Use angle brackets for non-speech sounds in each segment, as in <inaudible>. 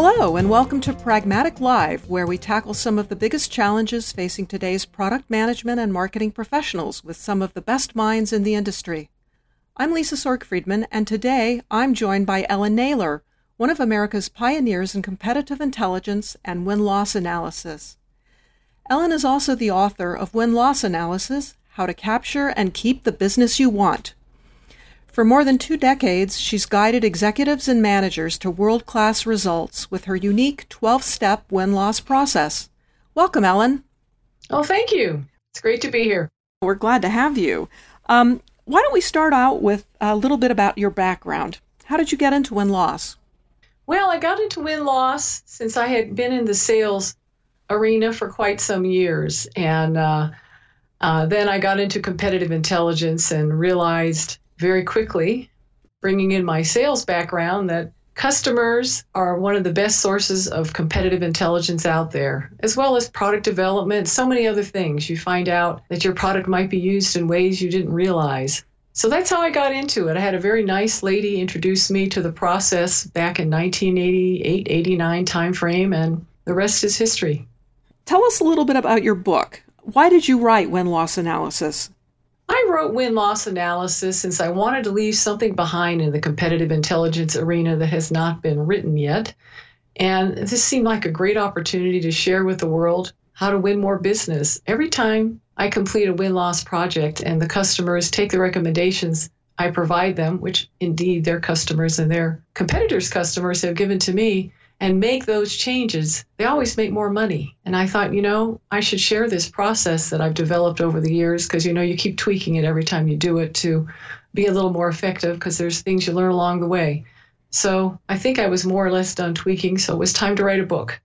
Hello, and welcome to Pragmatic Live, where we tackle some of the biggest challenges facing today's product management and marketing professionals with some of the best minds in the industry. I'm Lisa Sork Friedman, and today I'm joined by Ellen Naylor, one of America's pioneers in competitive intelligence and win loss analysis. Ellen is also the author of Win Loss Analysis How to Capture and Keep the Business You Want. For more than two decades, she's guided executives and managers to world class results with her unique 12 step win loss process. Welcome, Ellen. Oh, thank you. It's great to be here. We're glad to have you. Um, why don't we start out with a little bit about your background? How did you get into win loss? Well, I got into win loss since I had been in the sales arena for quite some years. And uh, uh, then I got into competitive intelligence and realized very quickly, bringing in my sales background, that customers are one of the best sources of competitive intelligence out there, as well as product development, so many other things. You find out that your product might be used in ways you didn't realize. So that's how I got into it. I had a very nice lady introduce me to the process back in 1988, 89 timeframe, and the rest is history. Tell us a little bit about your book. Why did you write Win Loss Analysis? Wrote win loss analysis since I wanted to leave something behind in the competitive intelligence arena that has not been written yet. And this seemed like a great opportunity to share with the world how to win more business. Every time I complete a win loss project and the customers take the recommendations I provide them, which indeed their customers and their competitors' customers have given to me, and make those changes, they always make more money. And I thought, you know, I should share this process that I've developed over the years because, you know, you keep tweaking it every time you do it to be a little more effective because there's things you learn along the way. So I think I was more or less done tweaking, so it was time to write a book.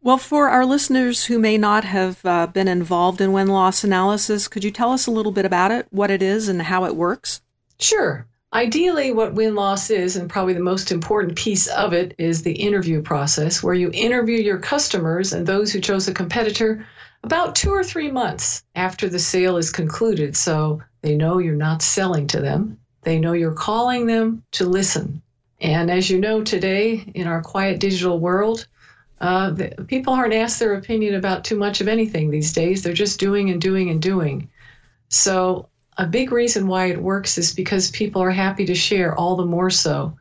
Well, for our listeners who may not have uh, been involved in win loss analysis, could you tell us a little bit about it, what it is, and how it works? Sure. Ideally, what win loss is, and probably the most important piece of it, is the interview process, where you interview your customers and those who chose a competitor about two or three months after the sale is concluded. So they know you're not selling to them, they know you're calling them to listen. And as you know, today in our quiet digital world, uh, the, people aren't asked their opinion about too much of anything these days. They're just doing and doing and doing. So a big reason why it works is because people are happy to share all the more so.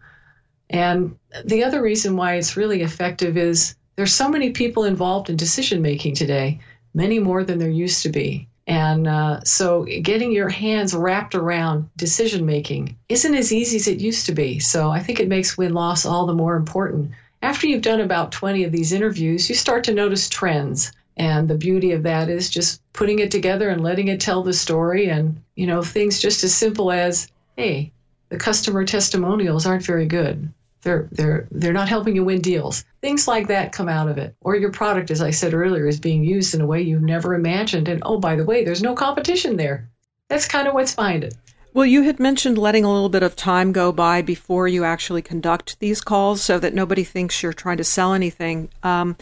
And the other reason why it's really effective is there's so many people involved in decision making today, many more than there used to be. And uh, so getting your hands wrapped around decision making isn't as easy as it used to be. So I think it makes win loss all the more important. After you've done about 20 of these interviews, you start to notice trends. And the beauty of that is just putting it together and letting it tell the story. And, you know, things just as simple as, hey, the customer testimonials aren't very good. They're, they're, they're not helping you win deals. Things like that come out of it. Or your product, as I said earlier, is being used in a way you've never imagined. And oh, by the way, there's no competition there. That's kind of what's behind it. Well, you had mentioned letting a little bit of time go by before you actually conduct these calls so that nobody thinks you're trying to sell anything. Um,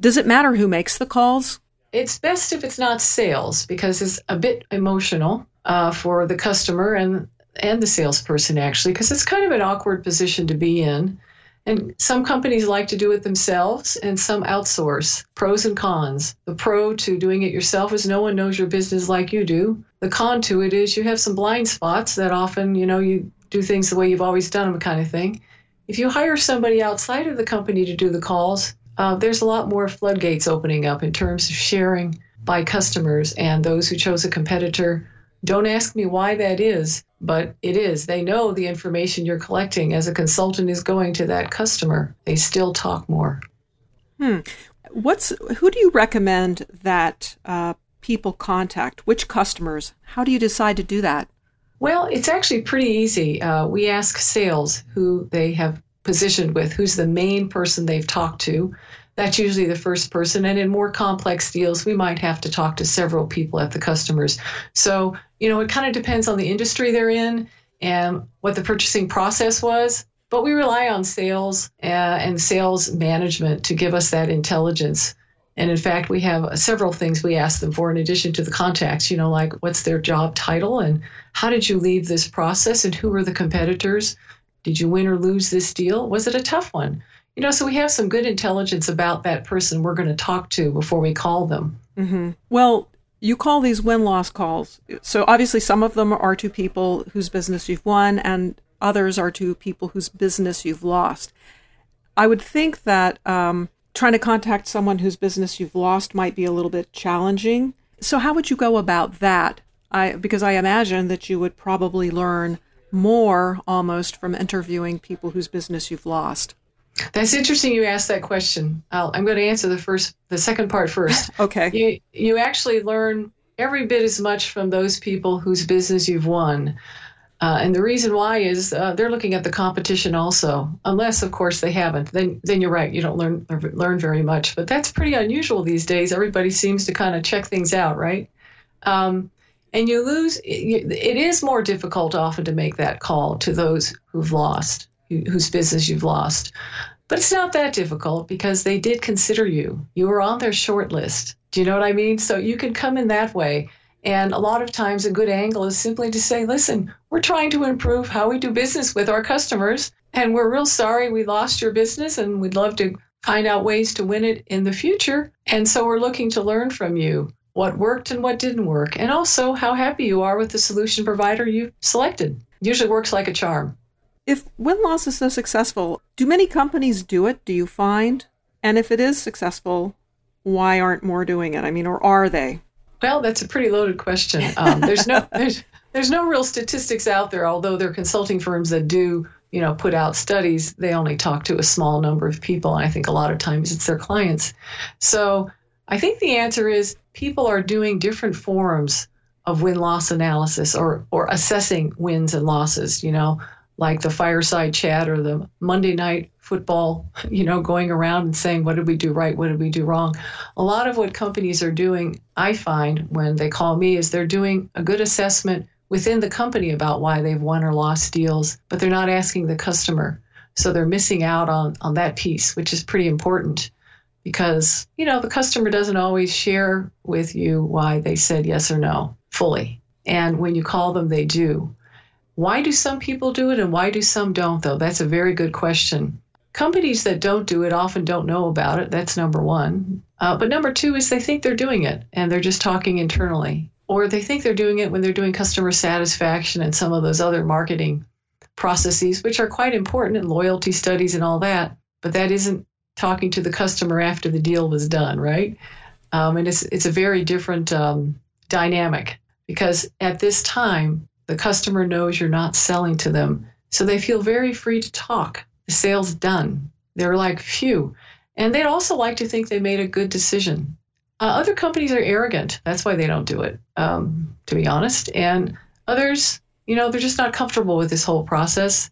does it matter who makes the calls? It's best if it's not sales because it's a bit emotional uh, for the customer and and the salesperson actually because it's kind of an awkward position to be in. And some companies like to do it themselves and some outsource. Pros and cons. The pro to doing it yourself is no one knows your business like you do. The con to it is you have some blind spots that often, you know, you do things the way you've always done them kind of thing. If you hire somebody outside of the company to do the calls, uh, there's a lot more floodgates opening up in terms of sharing by customers and those who chose a competitor. Don't ask me why that is, but it is. They know the information you're collecting as a consultant is going to that customer. They still talk more. Hmm. What's who do you recommend that uh, people contact? Which customers? How do you decide to do that? Well, it's actually pretty easy. Uh, we ask sales who they have positioned with, who's the main person they've talked to. That's usually the first person. And in more complex deals, we might have to talk to several people at the customers. So, you know, it kind of depends on the industry they're in and what the purchasing process was. But we rely on sales uh, and sales management to give us that intelligence. And in fact, we have several things we ask them for in addition to the contacts, you know, like what's their job title and how did you leave this process and who were the competitors? Did you win or lose this deal? Was it a tough one? You know, so we have some good intelligence about that person we're going to talk to before we call them. Mm-hmm. Well, you call these win loss calls. So obviously, some of them are to people whose business you've won, and others are to people whose business you've lost. I would think that um, trying to contact someone whose business you've lost might be a little bit challenging. So, how would you go about that? I, because I imagine that you would probably learn more almost from interviewing people whose business you've lost. That's interesting. You asked that question. i am going to answer the first, the second part first. <laughs> okay. You you actually learn every bit as much from those people whose business you've won. Uh, and the reason why is uh, they're looking at the competition also, unless of course they haven't. Then then you're right, you don't learn learn very much. But that's pretty unusual these days. Everybody seems to kind of check things out, right? Um, and you lose. It is more difficult often to make that call to those who've lost, whose business you've lost. But it's not that difficult because they did consider you. You were on their short list. Do you know what I mean? So you can come in that way. And a lot of times, a good angle is simply to say, listen, we're trying to improve how we do business with our customers. And we're real sorry we lost your business and we'd love to find out ways to win it in the future. And so we're looking to learn from you what worked and what didn't work, and also how happy you are with the solution provider you selected. Usually works like a charm. If win loss is so successful, do many companies do it? Do you find? And if it is successful, why aren't more doing it? I mean, or are they? Well, that's a pretty loaded question. Um, there's no <laughs> there's there's no real statistics out there. Although there are consulting firms that do you know put out studies, they only talk to a small number of people, and I think a lot of times it's their clients. So I think the answer is people are doing different forms of win loss analysis or or assessing wins and losses. You know, like the fireside chat or the Monday night football, you know, going around and saying, what did we do right? What did we do wrong? A lot of what companies are doing, I find when they call me, is they're doing a good assessment within the company about why they've won or lost deals, but they're not asking the customer. So they're missing out on, on that piece, which is pretty important because, you know, the customer doesn't always share with you why they said yes or no fully. And when you call them, they do. Why do some people do it and why do some don't, though? That's a very good question. Companies that don't do it often don't know about it. That's number one. Uh, but number two is they think they're doing it and they're just talking internally. Or they think they're doing it when they're doing customer satisfaction and some of those other marketing processes, which are quite important and loyalty studies and all that. But that isn't talking to the customer after the deal was done, right? Um, and it's, it's a very different um, dynamic because at this time, the customer knows you're not selling to them. So they feel very free to talk. The sale's done. They're like, phew. And they'd also like to think they made a good decision. Uh, other companies are arrogant. That's why they don't do it, um, to be honest. And others, you know, they're just not comfortable with this whole process.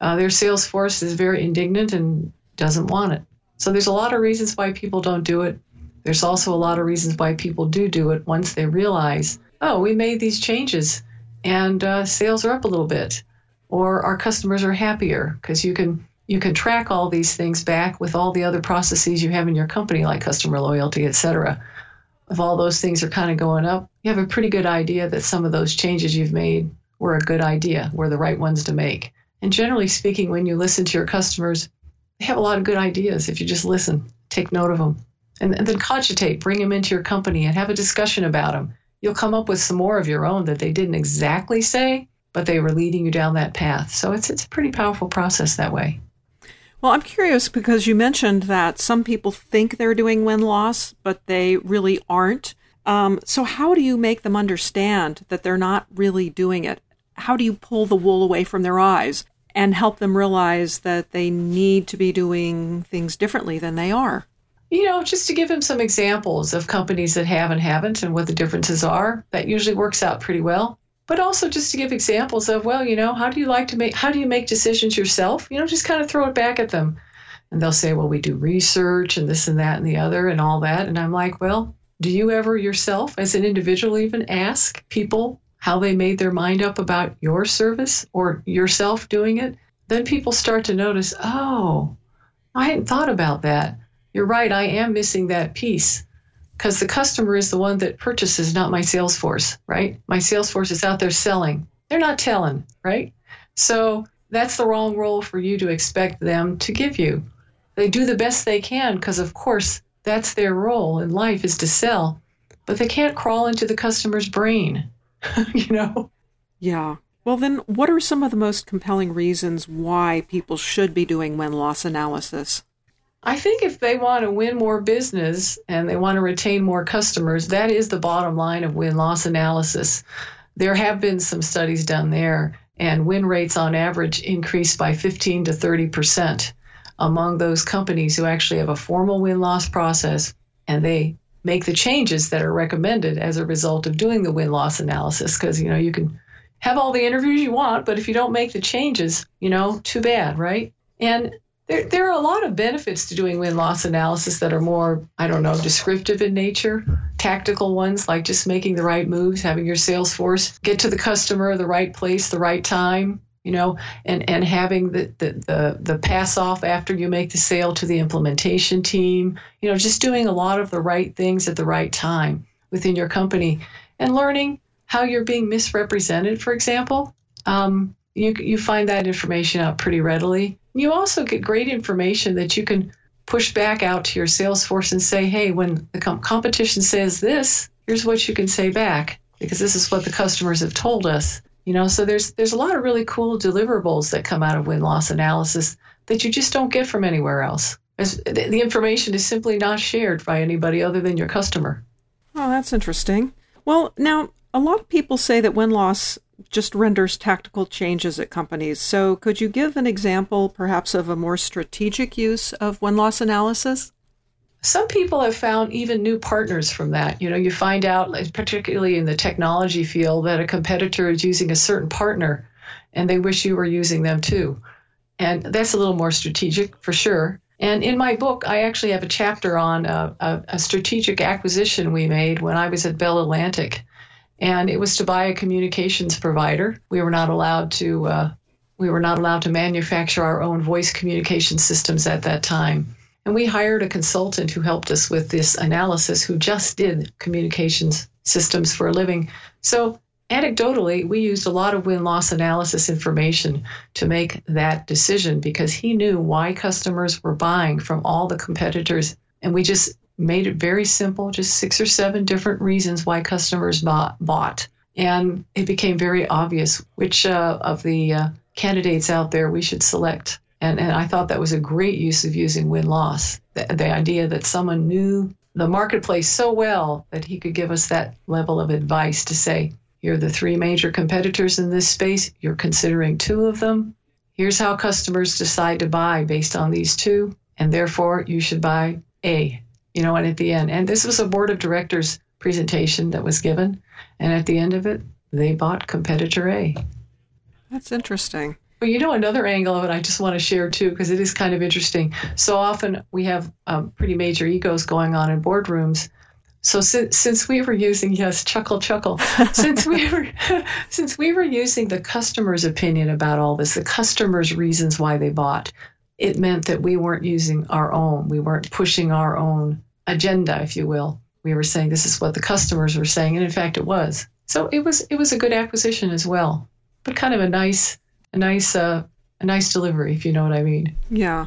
Uh, their sales force is very indignant and doesn't want it. So there's a lot of reasons why people don't do it. There's also a lot of reasons why people do do it once they realize, oh, we made these changes and uh, sales are up a little bit, or our customers are happier because you can you can track all these things back with all the other processes you have in your company, like customer loyalty, et cetera. If all those things are kind of going up, you have a pretty good idea that some of those changes you've made were a good idea, were the right ones to make. And generally speaking, when you listen to your customers, they have a lot of good ideas if you just listen, take note of them, and, and then cogitate, bring them into your company and have a discussion about them you'll come up with some more of your own that they didn't exactly say, but they were leading you down that path. So it's it's a pretty powerful process that way. Well, I'm curious because you mentioned that some people think they're doing win loss, but they really aren't. Um, so, how do you make them understand that they're not really doing it? How do you pull the wool away from their eyes and help them realize that they need to be doing things differently than they are? You know, just to give him some examples of companies that have and haven't and what the differences are, that usually works out pretty well. But also just to give examples of, well, you know, how do you like to make, how do you make decisions yourself? You know, just kind of throw it back at them. And they'll say, well, we do research and this and that and the other and all that. And I'm like, well, do you ever yourself, as an individual, even ask people how they made their mind up about your service or yourself doing it? Then people start to notice, oh, I hadn't thought about that you're right, I am missing that piece because the customer is the one that purchases, not my sales force, right? My sales force is out there selling. They're not telling, right? So that's the wrong role for you to expect them to give you. they do the best they can because, of course, that's their role in life is to sell, but they can't crawl into the customer's brain, <laughs> you know? Yeah. Well, then, what are some of the most compelling reasons why people should be doing win loss analysis? I think if they want to win more business and they want to retain more customers, that is the bottom line of win loss analysis. There have been some studies done there, and win rates on average increased by 15 to 30 percent among those companies who actually have a formal win loss process and they make the changes that are recommended as a result of doing the win loss analysis. Because, you know, you can have all the interviews you want, but if you don't make the changes, you know, too bad, right? And there, there are a lot of benefits to doing win loss analysis that are more, I don't know, descriptive in nature, tactical ones like just making the right moves, having your sales force get to the customer, the right place, the right time, you know, and, and having the, the, the, the pass off after you make the sale to the implementation team, you know, just doing a lot of the right things at the right time within your company and learning how you're being misrepresented, for example. Um, you, you find that information out pretty readily. You also get great information that you can push back out to your sales force and say, hey, when the com- competition says this, here's what you can say back because this is what the customers have told us. You know, so there's there's a lot of really cool deliverables that come out of win loss analysis that you just don't get from anywhere else. As the, the information is simply not shared by anybody other than your customer. Oh, that's interesting. Well, now a lot of people say that win loss just renders tactical changes at companies. So, could you give an example, perhaps, of a more strategic use of win loss analysis? Some people have found even new partners from that. You know, you find out, particularly in the technology field, that a competitor is using a certain partner and they wish you were using them too. And that's a little more strategic for sure. And in my book, I actually have a chapter on a, a, a strategic acquisition we made when I was at Bell Atlantic and it was to buy a communications provider. We were not allowed to uh, we were not allowed to manufacture our own voice communication systems at that time. And we hired a consultant who helped us with this analysis who just did communications systems for a living. So anecdotally, we used a lot of win loss analysis information to make that decision because he knew why customers were buying from all the competitors. And we just made it very simple, just six or seven different reasons why customers bought. And it became very obvious which uh, of the uh, candidates out there we should select. And, and I thought that was a great use of using win loss. The, the idea that someone knew the marketplace so well that he could give us that level of advice to say, here are the three major competitors in this space. You're considering two of them. Here's how customers decide to buy based on these two. And therefore, you should buy A you know, and at the end, and this was a board of directors presentation that was given, and at the end of it, they bought competitor A. That's interesting. But you know, another angle of it I just want to share too, because it is kind of interesting. So often we have um, pretty major egos going on in boardrooms. So since, since we were using yes, chuckle, chuckle. <laughs> since we were <laughs> since we were using the customer's opinion about all this, the customer's reasons why they bought, it meant that we weren't using our own, we weren't pushing our own agenda, if you will. We were saying this is what the customers were saying, and in fact, it was. So it was it was a good acquisition as well, but kind of a nice a nice uh, a nice delivery, if you know what I mean. Yeah.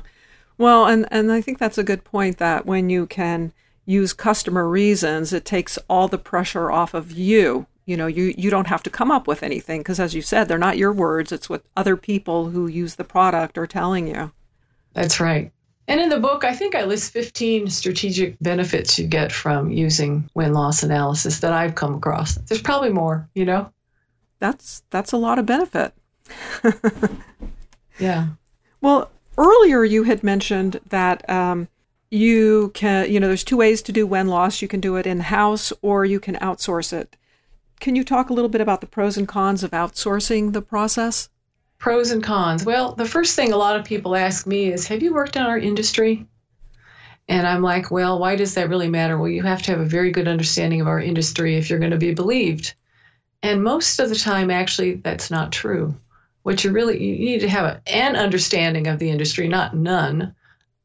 Well, and and I think that's a good point that when you can use customer reasons, it takes all the pressure off of you. You know, you you don't have to come up with anything because as you said, they're not your words, it's what other people who use the product are telling you. That's right. And in the book, I think I list 15 strategic benefits you get from using win loss analysis that I've come across. There's probably more, you know? That's that's a lot of benefit. <laughs> yeah. Well, earlier you had mentioned that um, you can, you know, there's two ways to do win loss. You can do it in house or you can outsource it. Can you talk a little bit about the pros and cons of outsourcing the process? Pros and cons. Well, the first thing a lot of people ask me is Have you worked in our industry? And I'm like, Well, why does that really matter? Well, you have to have a very good understanding of our industry if you're going to be believed. And most of the time, actually, that's not true. What you really you need to have an understanding of the industry, not none,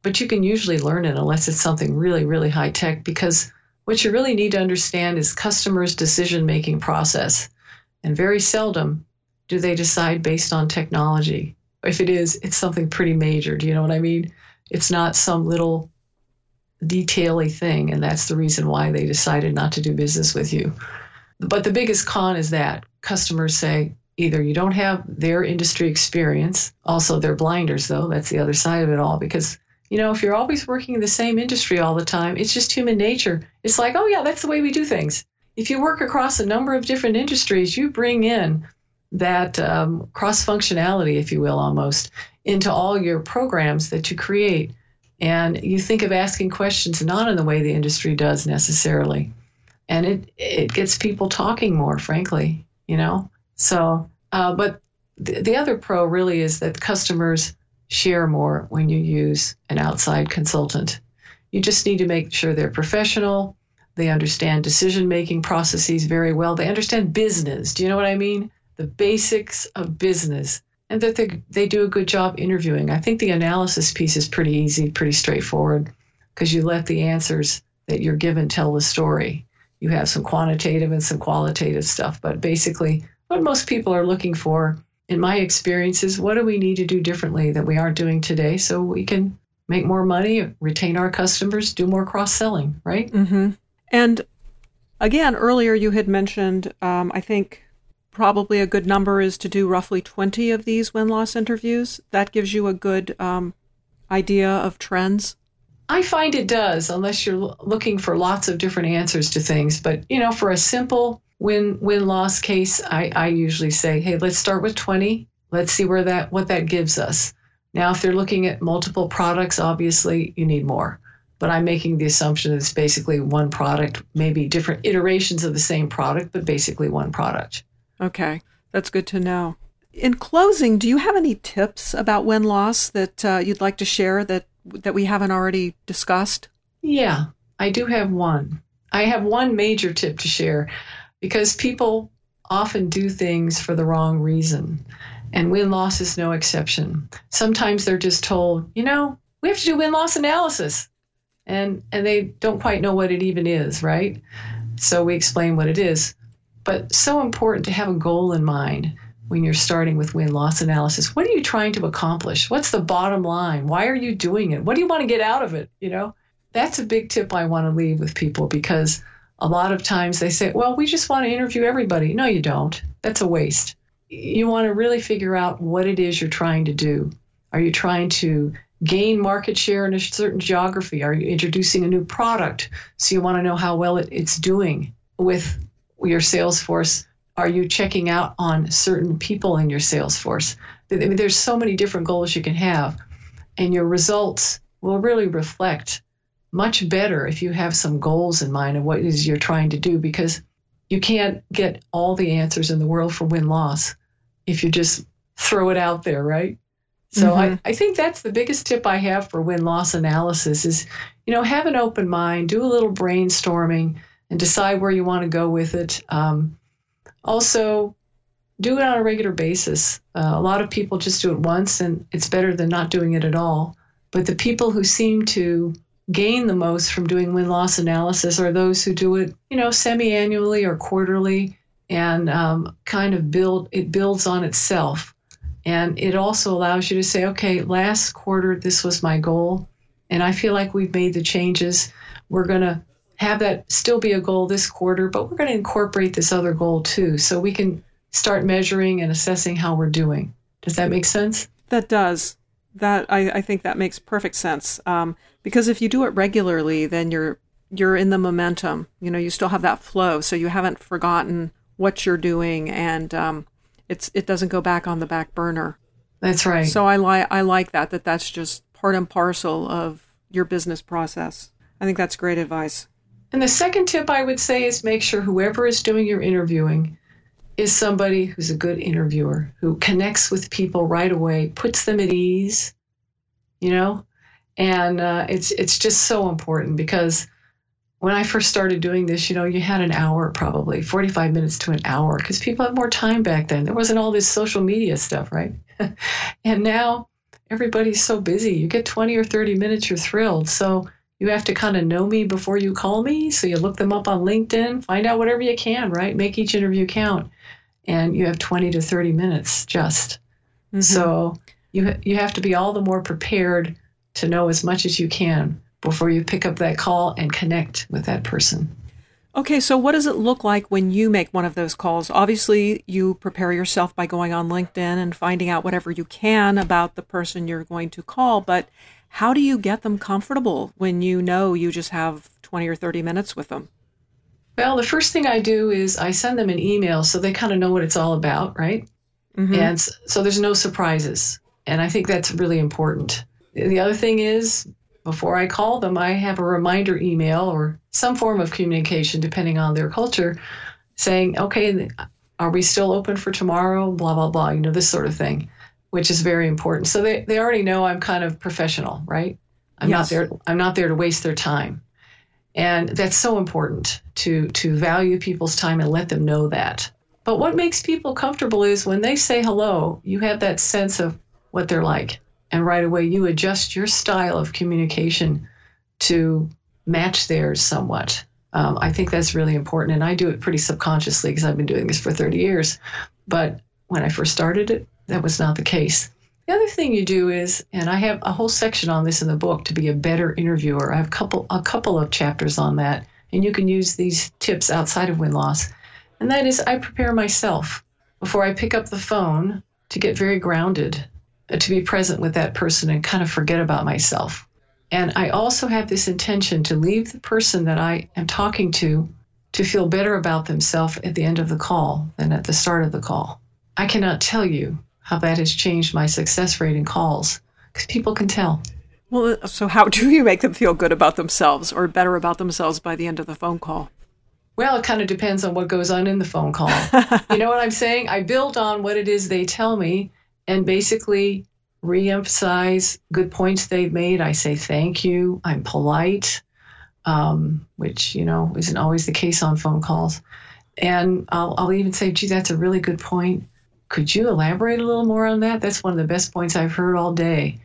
but you can usually learn it unless it's something really, really high tech because what you really need to understand is customers' decision making process. And very seldom do they decide based on technology? If it is, it's something pretty major. Do you know what I mean? It's not some little detaily thing, and that's the reason why they decided not to do business with you. But the biggest con is that customers say either you don't have their industry experience, also they're blinders though, that's the other side of it all because you know, if you're always working in the same industry all the time, it's just human nature. It's like, oh, yeah, that's the way we do things. If you work across a number of different industries, you bring in that um, cross functionality, if you will, almost into all your programs that you create. And you think of asking questions not in the way the industry does necessarily. And it, it gets people talking more, frankly, you know? So, uh, but the, the other pro really is that customers share more when you use an outside consultant. You just need to make sure they're professional, they understand decision making processes very well, they understand business. Do you know what I mean? The basics of business, and that they, they do a good job interviewing. I think the analysis piece is pretty easy, pretty straightforward, because you let the answers that you're given tell the story. You have some quantitative and some qualitative stuff, but basically, what most people are looking for in my experience is what do we need to do differently that we aren't doing today so we can make more money, retain our customers, do more cross selling, right? Mm-hmm. And again, earlier you had mentioned, um, I think probably a good number is to do roughly 20 of these win loss interviews. That gives you a good um, idea of trends. I find it does, unless you're looking for lots of different answers to things. But, you know, for a simple win win loss case, I, I usually say, hey, let's start with 20. Let's see where that what that gives us. Now, if they're looking at multiple products, obviously you need more. But I'm making the assumption that it's basically one product, maybe different iterations of the same product, but basically one product. Okay, that's good to know. In closing, do you have any tips about win loss that uh, you'd like to share that that we haven't already discussed? Yeah, I do have one. I have one major tip to share because people often do things for the wrong reason. And win loss is no exception. Sometimes they're just told, you know, we have to do win loss analysis. And, and they don't quite know what it even is, right? So we explain what it is. But so important to have a goal in mind when you're starting with win loss analysis. What are you trying to accomplish? What's the bottom line? Why are you doing it? What do you want to get out of it? You know, that's a big tip I want to leave with people because a lot of times they say, well, we just want to interview everybody. No, you don't. That's a waste. You want to really figure out what it is you're trying to do. Are you trying to gain market share in a certain geography? Are you introducing a new product? So you want to know how well it, it's doing with your sales force. Are you checking out on certain people in your sales force? I mean, there's so many different goals you can have, and your results will really reflect much better if you have some goals in mind of what it is you're trying to do because you can't get all the answers in the world for win loss if you just throw it out there, right? So mm-hmm. I, I think that's the biggest tip I have for win loss analysis is, you know, have an open mind, do a little brainstorming and decide where you want to go with it. Um, also, do it on a regular basis. Uh, a lot of people just do it once and it's better than not doing it at all. But the people who seem to gain the most from doing win loss analysis are those who do it, you know, semi annually or quarterly and um, kind of build, it builds on itself. And it also allows you to say, okay, last quarter, this was my goal. And I feel like we've made the changes. We're going to have that still be a goal this quarter, but we're going to incorporate this other goal too. So we can start measuring and assessing how we're doing. Does that make sense? That does. That I, I think that makes perfect sense. Um, because if you do it regularly, then you're you're in the momentum. You know, you still have that flow, so you haven't forgotten what you're doing, and um, it's it doesn't go back on the back burner. That's right. So I like I like that that that's just part and parcel of your business process. I think that's great advice. And the second tip I would say is make sure whoever is doing your interviewing is somebody who's a good interviewer, who connects with people right away, puts them at ease, you know, and uh, it's it's just so important because when I first started doing this, you know, you had an hour probably, 45 minutes to an hour, because people had more time back then. There wasn't all this social media stuff, right? <laughs> and now everybody's so busy. You get 20 or 30 minutes, you're thrilled. So you have to kind of know me before you call me. So you look them up on LinkedIn, find out whatever you can, right? Make each interview count and you have 20 to 30 minutes just. Mm-hmm. So you you have to be all the more prepared to know as much as you can before you pick up that call and connect with that person. Okay, so what does it look like when you make one of those calls? Obviously, you prepare yourself by going on LinkedIn and finding out whatever you can about the person you're going to call, but how do you get them comfortable when you know you just have 20 or 30 minutes with them? Well, the first thing I do is I send them an email so they kind of know what it's all about, right? Mm-hmm. And so there's no surprises. And I think that's really important. The other thing is, before I call them, I have a reminder email or some form of communication, depending on their culture, saying, okay, are we still open for tomorrow? Blah, blah, blah, you know, this sort of thing, which is very important. So they, they already know I'm kind of professional, right? I'm yes. not there I'm not there to waste their time. And that's so important to to value people's time and let them know that. But what makes people comfortable is when they say hello, you have that sense of what they're like. And right away you adjust your style of communication to match theirs somewhat. Um, I think that's really important. And I do it pretty subconsciously because I've been doing this for 30 years. But when I first started it, that was not the case. The other thing you do is, and I have a whole section on this in the book to be a better interviewer. I have a couple a couple of chapters on that, and you can use these tips outside of win loss. And that is, I prepare myself before I pick up the phone to get very grounded, uh, to be present with that person and kind of forget about myself. And I also have this intention to leave the person that I am talking to to feel better about themselves at the end of the call than at the start of the call. I cannot tell you how that has changed my success rate in calls because people can tell. Well, so how do you make them feel good about themselves or better about themselves by the end of the phone call? Well, it kind of depends on what goes on in the phone call. you know what I'm saying? I build on what it is they tell me and basically reemphasize good points they've made. I say thank you. I'm polite, um, which, you know, isn't always the case on phone calls. And I'll, I'll even say, gee, that's a really good point could you elaborate a little more on that? That's one of the best points I've heard all day,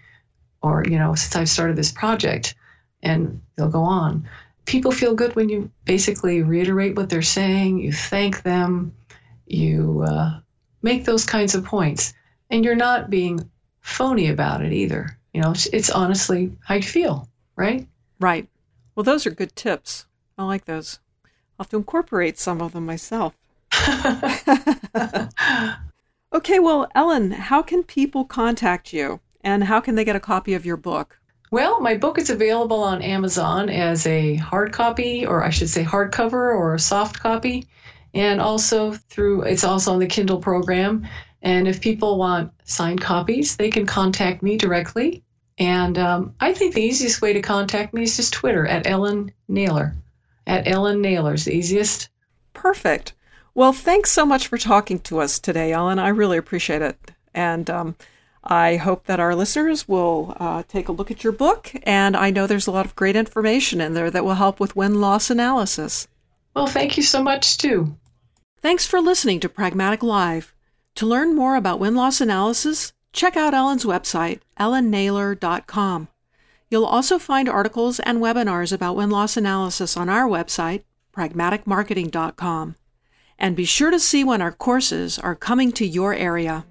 or, you know, since I've started this project. And they'll go on. People feel good when you basically reiterate what they're saying, you thank them, you uh, make those kinds of points. And you're not being phony about it either. You know, it's, it's honestly how you feel, right? Right. Well, those are good tips. I like those. I'll have to incorporate some of them myself. <laughs> <laughs> <laughs> Okay, well, Ellen, how can people contact you and how can they get a copy of your book? Well, my book is available on Amazon as a hard copy, or I should say hardcover or a soft copy, and also through it's also on the Kindle program. And if people want signed copies, they can contact me directly. And um, I think the easiest way to contact me is just Twitter at Ellen Naylor. At Ellen Naylor's the easiest. Perfect. Well, thanks so much for talking to us today, Ellen. I really appreciate it. And um, I hope that our listeners will uh, take a look at your book. And I know there's a lot of great information in there that will help with win loss analysis. Well, thank you so much, too. Thanks for listening to Pragmatic Live. To learn more about win loss analysis, check out Ellen's website, ellennaylor.com. You'll also find articles and webinars about win loss analysis on our website, pragmaticmarketing.com and be sure to see when our courses are coming to your area.